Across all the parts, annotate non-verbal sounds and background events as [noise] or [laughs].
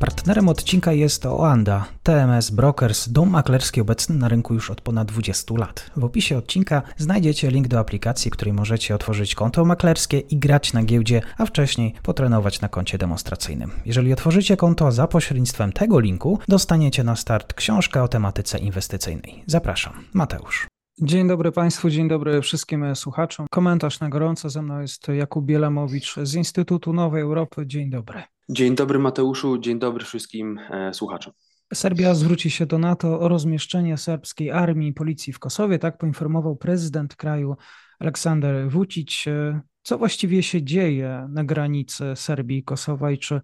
Partnerem odcinka jest Oanda, TMS Brokers, dom maklerski obecny na rynku już od ponad 20 lat. W opisie odcinka znajdziecie link do aplikacji, której możecie otworzyć konto maklerskie i grać na giełdzie, a wcześniej potrenować na koncie demonstracyjnym. Jeżeli otworzycie konto za pośrednictwem tego linku, dostaniecie na start książkę o tematyce inwestycyjnej. Zapraszam, Mateusz. Dzień dobry Państwu, dzień dobry wszystkim słuchaczom. Komentarz na gorąco ze mną jest Jakub Bielamowicz z Instytutu Nowej Europy. Dzień dobry. Dzień dobry Mateuszu, dzień dobry wszystkim e, słuchaczom. Serbia zwróci się do NATO o rozmieszczenie serbskiej armii i policji w Kosowie, tak poinformował prezydent kraju Aleksander Vucic. Co właściwie się dzieje na granicy Serbii i Kosowa i czy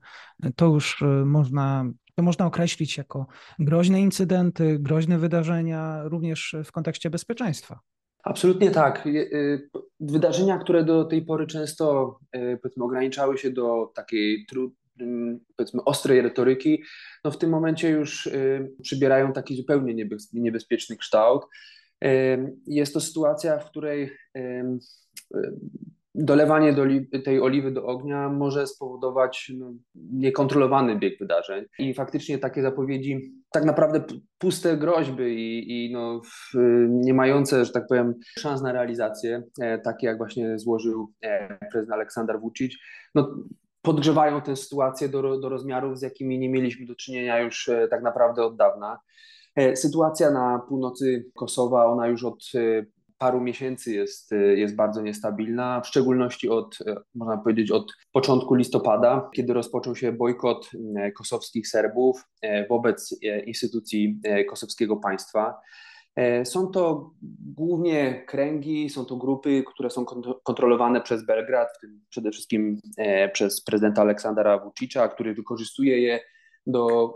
to już e, można, to można określić jako groźne incydenty, groźne wydarzenia również w kontekście bezpieczeństwa? Absolutnie tak. Y, wydarzenia, które do tej pory często e, powiedzmy, ograniczały się do takiej powiedzmy ostrej retoryki, no w tym momencie już y, przybierają taki zupełnie niebezpieczny kształt. Jest to sytuacja, w której dolewanie do tej oliwy do ognia może spowodować no, niekontrolowany bieg wydarzeń. I faktycznie takie zapowiedzi, tak naprawdę puste groźby i, i no, nie mające, że tak powiem, szans na realizację, e, takie jak właśnie złożył e, prezydent Aleksander Vucic, no, podgrzewają tę sytuację do, do rozmiarów, z jakimi nie mieliśmy do czynienia już e, tak naprawdę od dawna. E, sytuacja na północy Kosowa, ona już od e, paru miesięcy jest, jest bardzo niestabilna, w szczególności od, można powiedzieć, od początku listopada, kiedy rozpoczął się bojkot kosowskich Serbów wobec instytucji kosowskiego państwa. E, są to głównie kręgi, są to grupy, które są kontrolowane przez Belgrad, w tym przede wszystkim e, przez prezydenta Aleksandra Vucicia, który wykorzystuje je do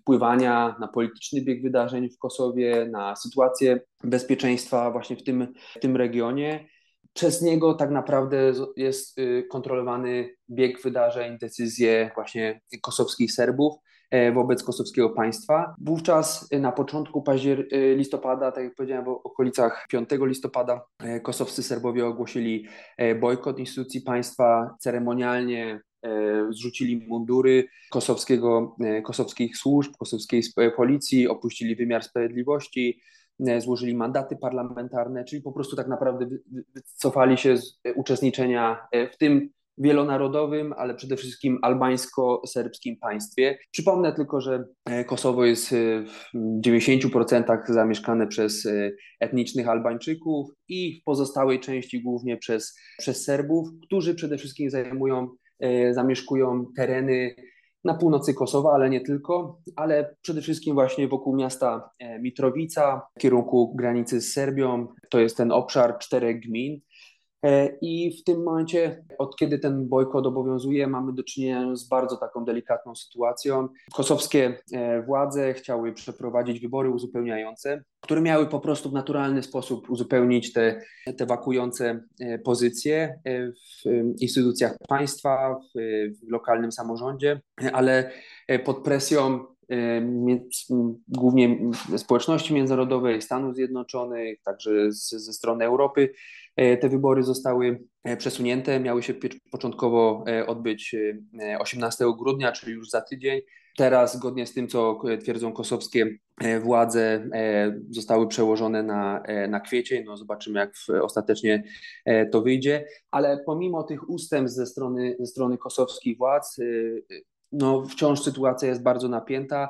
wpływania na polityczny bieg wydarzeń w Kosowie, na sytuację bezpieczeństwa właśnie w tym, w tym regionie. Przez niego tak naprawdę jest y, kontrolowany bieg wydarzeń, decyzje właśnie kosowskich Serbów. E, wobec kosowskiego państwa. Wówczas e, na początku paździer e, listopada, tak jak powiedziałem, w okolicach 5 listopada kosowscy Serbowie ogłosili bojkot instytucji państwa, ceremonialnie zrzucili mundury kosowskiego, kosowskich służb, kosowskiej policji, opuścili wymiar sprawiedliwości, złożyli mandaty parlamentarne, czyli po prostu tak naprawdę wycofali się z uczestniczenia w tym wielonarodowym, ale przede wszystkim albańsko-serbskim państwie. Przypomnę tylko, że e, Kosowo jest e, w 90% zamieszkane przez e, etnicznych Albańczyków i w pozostałej części głównie przez, przez Serbów, którzy przede wszystkim zajmują, zamieszkują tereny na północy Kosowa, ale nie tylko, ale przede wszystkim właśnie wokół miasta Mitrowica, w kierunku granicy z Serbią. To jest ten obszar czterech gmin. E, I w tym momencie, od kiedy ten bojkot obowiązuje, mamy do czynienia z bardzo taką delikatną sytuacją. Kosowskie e, władze chciały przeprowadzić wybory uzupełniające, które miały po prostu w naturalny sposób uzupełnić te, te wakujące e, pozycje w instytucjach państwa, w, w lokalnym samorządzie, ale pod presją głównie społeczności międzynarodowej, Stanów Zjednoczonych, także z, ze strony Europy, te wybory zostały e, przesunięte, miały się początkowo e, odbyć 18 grudnia, czyli już za tydzień. Teraz, zgodnie z tym, co twierdzą kosowskie władze, zostały przełożone na, na kwiecień. No zobaczymy, jak ostatecznie to wyjdzie. Ale pomimo tych ustępstw ze strony, ze strony kosowskich władz, no wciąż sytuacja jest bardzo napięta.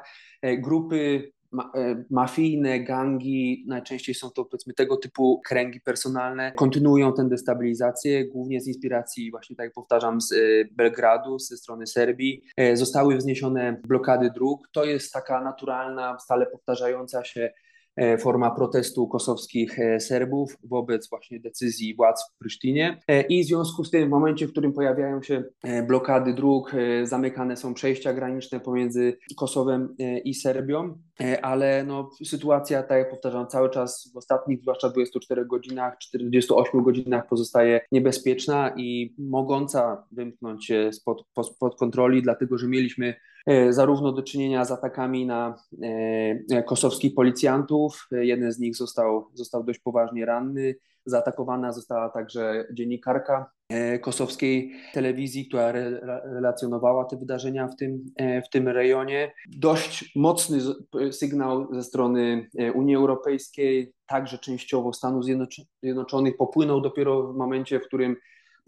Grupy E, mafijne gangi, najczęściej są to powiedzmy tego typu kręgi personalne, kontynuują tę destabilizację, głównie z inspiracji właśnie tak jak powtarzam z e, Belgradu, ze strony Serbii. E, zostały wzniesione blokady dróg. To jest taka naturalna, stale powtarzająca się forma protestu kosowskich e, Serbów wobec właśnie decyzji władz w Prysztinie. E, I w związku z tym, w momencie, w którym pojawiają się blokady dróg, zamykane są przejścia graniczne pomiędzy Kosowem i Serbią, ale no, sytuacja, tak jak powtarzam, cały czas w ostatnich, zwłaszcza 24 godzinach, 48 godzinach pozostaje niebezpieczna i mogąca wymknąć się spod, spod kontroli, dlatego że mieliśmy zarówno do czynienia z atakami na kosowskich policjantów. Jeden z nich został, został dość poważnie ranny. Zaatakowana została także dziennikarka kosowskiej telewizji, która re, relacjonowała te wydarzenia w tym, w tym rejonie. Dość mocny sygnał ze strony Unii Europejskiej, także częściowo Stanów Zjednoczonych popłynął dopiero w momencie, w którym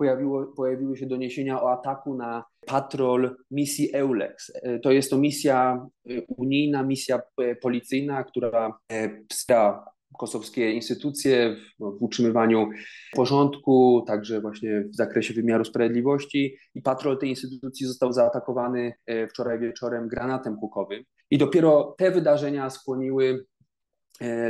pojawiło, pojawiły się doniesienia o ataku na patrol misji EULEX. E, to jest to misja e, unijna, misja e, policyjna, która wspiera kosowskie instytucje w, w, utrzymywaniu porządku, także właśnie w zakresie wymiaru sprawiedliwości. I patrol tej instytucji został zaatakowany wczoraj wieczorem granatem hukowym. I dopiero te wydarzenia skłoniły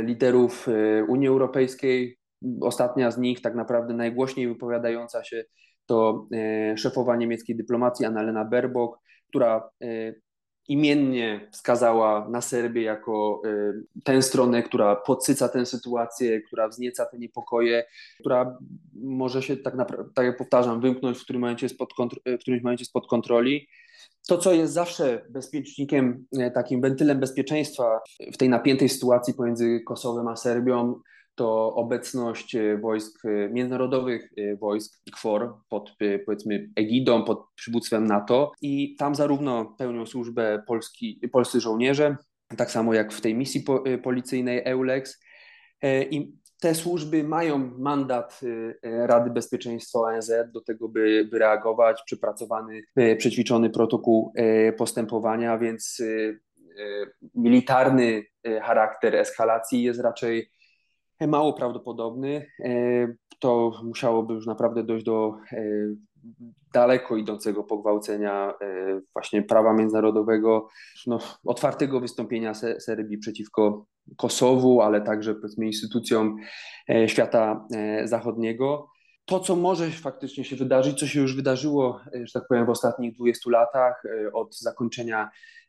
liderów Unii Europejskiej, Ostatnia z nich, tak naprawdę najgłośniej wypowiadająca się, to e, szefowa niemieckiej dyplomacji Annalena Baerbock, która e, imiennie wskazała na Serbię jako e, tę stronę, która podsyca tę sytuację, która wznieca te niepokoje, która może się tak naprawdę, tak jak powtarzam, wymknąć w którymś momencie spod, w którymś momencie spod kontroli. To, co jest zawsze bezpiecznikiem, takim wentylem bezpieczeństwa w tej napiętej sytuacji pomiędzy Kosowem a Serbią, to obecność e, wojsk, e, międzynarodowych e, wojsk KFOR pod powiedzmy egidą, pod przywództwem NATO. I tam zarówno pełnią służbę polski, polscy żołnierze, tak samo jak w tej misji po, policyjnej EULEX. I te służby mają mandat Rady Bezpieczeństwa ONZ do tego, by, by reagować, przepracowany, przećwiczony protokół postępowania, więc militarny charakter eskalacji jest raczej mało prawdopodobny. E, to musiałoby już naprawdę dojść do e, daleko idącego pogwałcenia e, właśnie prawa międzynarodowego, no, otwartego wystąpienia Serbii przeciwko Kosowu, ale także powiedzmy instytucjom świata zachodniego. To, co może faktycznie się wydarzyć, co się już wydarzyło, że tak powiem, w ostatnich 20 latach od zakończenia E,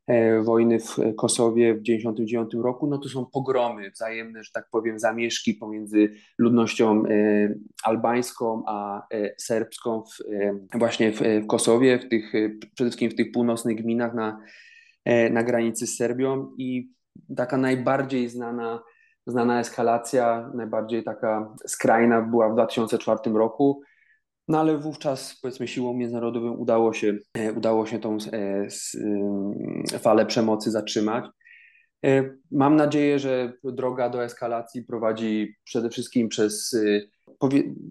wojny w Kosowie w 1999 roku, no to są pogromy wzajemne, że tak powiem, zamieszki pomiędzy ludnością e, albańską a e, serbską w, właśnie w Kosowie, w tych, przede wszystkim w tych północnych gminach na, na granicy z Serbią i taka najbardziej znana, znana eskalacja, najbardziej taka skrajna była w 2004 roku, no ale wówczas, powiedzmy, siłą międzynarodową udało się, e, udało się tą e, falę przemocy zatrzymać. E, mam nadzieję, że droga do eskalacji prowadzi przede wszystkim przez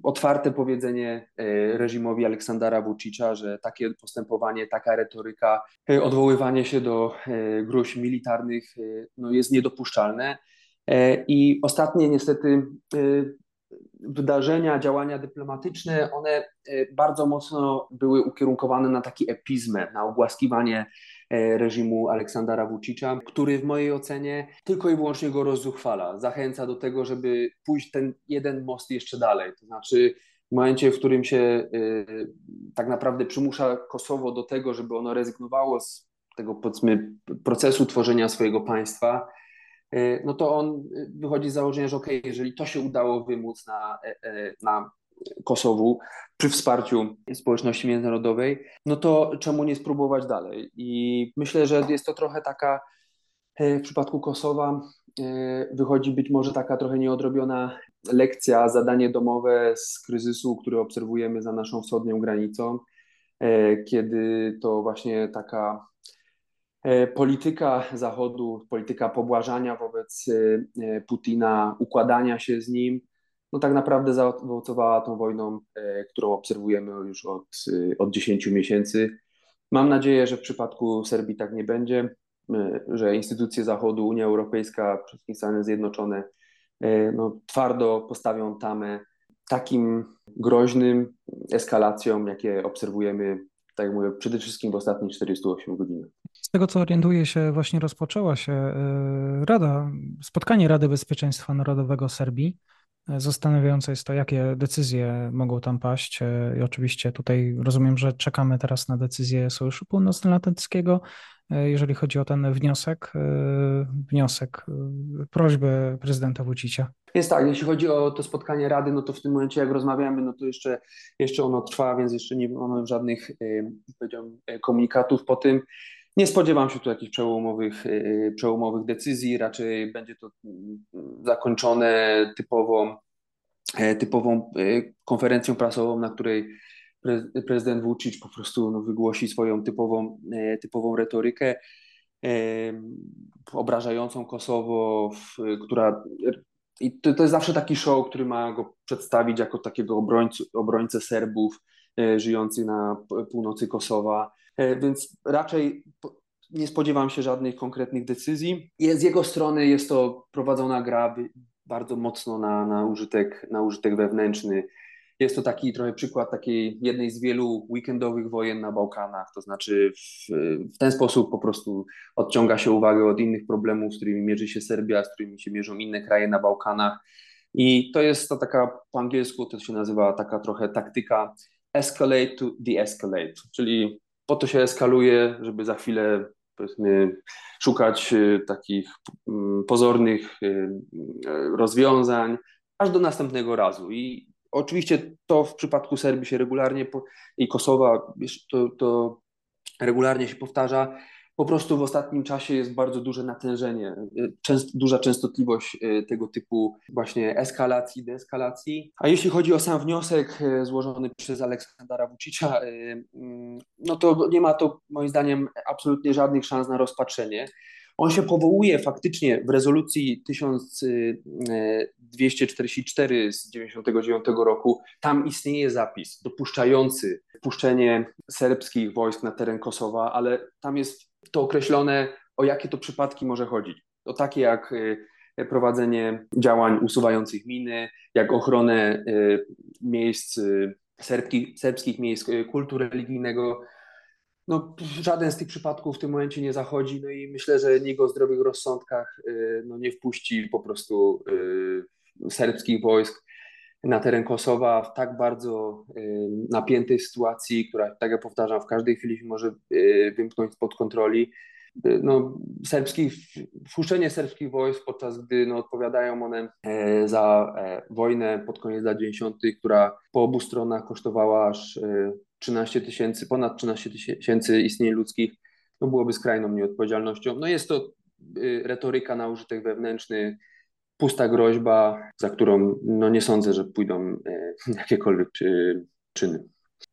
otwarte powiedzenie reżimowi Aleksandra Vucicza, że takie postępowanie, taka retoryka, odwoływanie się do gruźb militarnych no, jest niedopuszczalne. I ostatnie niestety wydarzenia, działania dyplomatyczne, one e, bardzo mocno były ukierunkowane na taki epizmę, na ogłaskiwanie e, reżimu Aleksandra Vucicza, który w mojej ocenie tylko i wyłącznie go rozzuchwala, zachęca do tego, żeby pójść ten jeden most jeszcze dalej, to znaczy w momencie, w którym się e, tak naprawdę przymusza Kosowo do tego, żeby ono rezygnowało z tego powiedzmy procesu tworzenia swojego państwa, no to on e, wychodzi z założenia, że ok, jeżeli to się udało wymóc na, e, na Kosowu przy wsparciu społeczności międzynarodowej, no to czemu nie spróbować dalej? I myślę, że jest to trochę taka, w przypadku Kosowa wychodzi być może taka trochę nieodrobiona lekcja, zadanie domowe z kryzysu, który obserwujemy za naszą wschodnią granicą, kiedy to właśnie taka E, polityka Zachodu, polityka pobłażania wobec e, e, Putina, układania się z nim, no tak naprawdę zaowocowała tą wojną, którą obserwujemy już od, od 10 miesięcy. Mam nadzieję, że w przypadku Serbii tak nie będzie, że instytucje Zachodu, Unia Europejska, przede wszystkim Stany Zjednoczone, no, twardo postawią tamę takim groźnym eskalacjom, jakie obserwujemy, tak jak mówię, przede wszystkim w ostatnich 48 godzinach. Z tego co orientuję się, właśnie rozpoczęła się e, Rada, spotkanie Rady Bezpieczeństwa Narodowego Serbii. E, zastanawiające jest to, jakie decyzje mogą tam paść. E, I oczywiście tutaj rozumiem, że czekamy teraz na decyzję Sojuszu Północnoatlantyckiego, jeżeli chodzi o ten wniosek, wniosek, prośbę prezydenta Vucicia. Jest tak, jeśli chodzi o to spotkanie Rady, no to w tym momencie, jak rozmawiamy, no to jeszcze, jeszcze ono trwa, więc jeszcze nie mamy żadnych komunikatów po tym. Nie spodziewam się tu jakichś przełomowych, przełomowych decyzji, raczej będzie to mm, zakończone typową, typową konferencją prasową, na której prezydent Vucic po prostu no, wygłosi swoją typową, typową retorykę obrażającą Kosowo, która i to, to jest zawsze taki show, który ma go przedstawić jako takiego obrońcę, obrońcę Serbów e, żyjących na północy Kosowa, e, więc raczej nie spodziewam się żadnych konkretnych decyzji. Z jego strony jest to prowadzona gra bardzo mocno na, na, użytek, na użytek wewnętrzny. Jest to taki trochę przykład takiej jednej z wielu weekendowych wojen na Bałkanach, to znaczy w, w, ten sposób po prostu odciąga się uwagę od innych problemów, z którymi mierzy się Serbia, z którymi się mierzą inne kraje na Bałkanach. I to jest to taka po angielsku to się nazywa taka trochę taktyka escalate to de-escalate, czyli po to się eskaluje, żeby za chwilę powiedzmy szukać y, takich mm, pozornych y, y, rozwiązań, aż do następnego razu. I Oczywiście to w przypadku Serbii się regularnie i Kosowa to, to regularnie się powtarza. Po prostu w ostatnim czasie jest bardzo duże natężenie, częst, duża częstotliwość tego typu właśnie eskalacji, deeskalacji. A jeśli chodzi o sam wniosek złożony przez Aleksandra Vucicia, e, mm, no to nie ma to moim zdaniem absolutnie żadnych szans na rozpatrzenie. On się powołuje faktycznie w rezolucji 1244 z 1999 roku. Tam istnieje zapis dopuszczający wpuszczenie serbskich wojsk na teren Kosowa, ale tam jest to określone, o jakie to przypadki może chodzić. O takie jak y, prowadzenie działań usuwających miny, jak ochronę y, miejsc y, serbskich, miejsc kultu religijnego, no, żaden z tych przypadków w tym momencie nie zachodzi, no i myślę, że nikt o zdrowych rozsądkach y, no, nie wpuści po prostu y, serbskich wojsk na teren Kosowa w tak bardzo y, napiętej sytuacji, która, tak jak powtarzam, w każdej chwili może wymknąć spod kontroli. No, serbskich, wpuszczenie serbskich wojsk, podczas gdy no, odpowiadają one e, za e, wojnę pod koniec lat 90., która po obu stronach kosztowała aż 13 tysięcy, ponad 13 tysięcy istnień ludzkich, no byłoby skrajną nieodpowiedzialnością. No jest to y, retoryka na użytek wewnętrzny, pusta groźba, za którą no nie sądzę, że pójdą [laughs] jakiekolwiek czyny.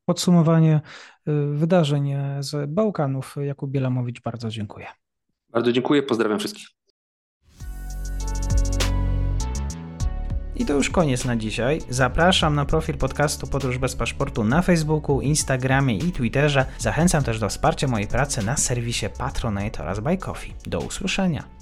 Podsumowanie y, wydarzeń z Bałkanów. Jakub Bielamowicz, bardzo dziękuję. Bardzo dziękuję, pozdrawiam wszystkich. I to już koniec na dzisiaj. Zapraszam na profil podcastu Podróż bez paszportu na Facebooku, Instagramie i Twitterze. Zachęcam też do wsparcia mojej pracy na serwisie Patronite oraz Buy Coffee. Do usłyszenia.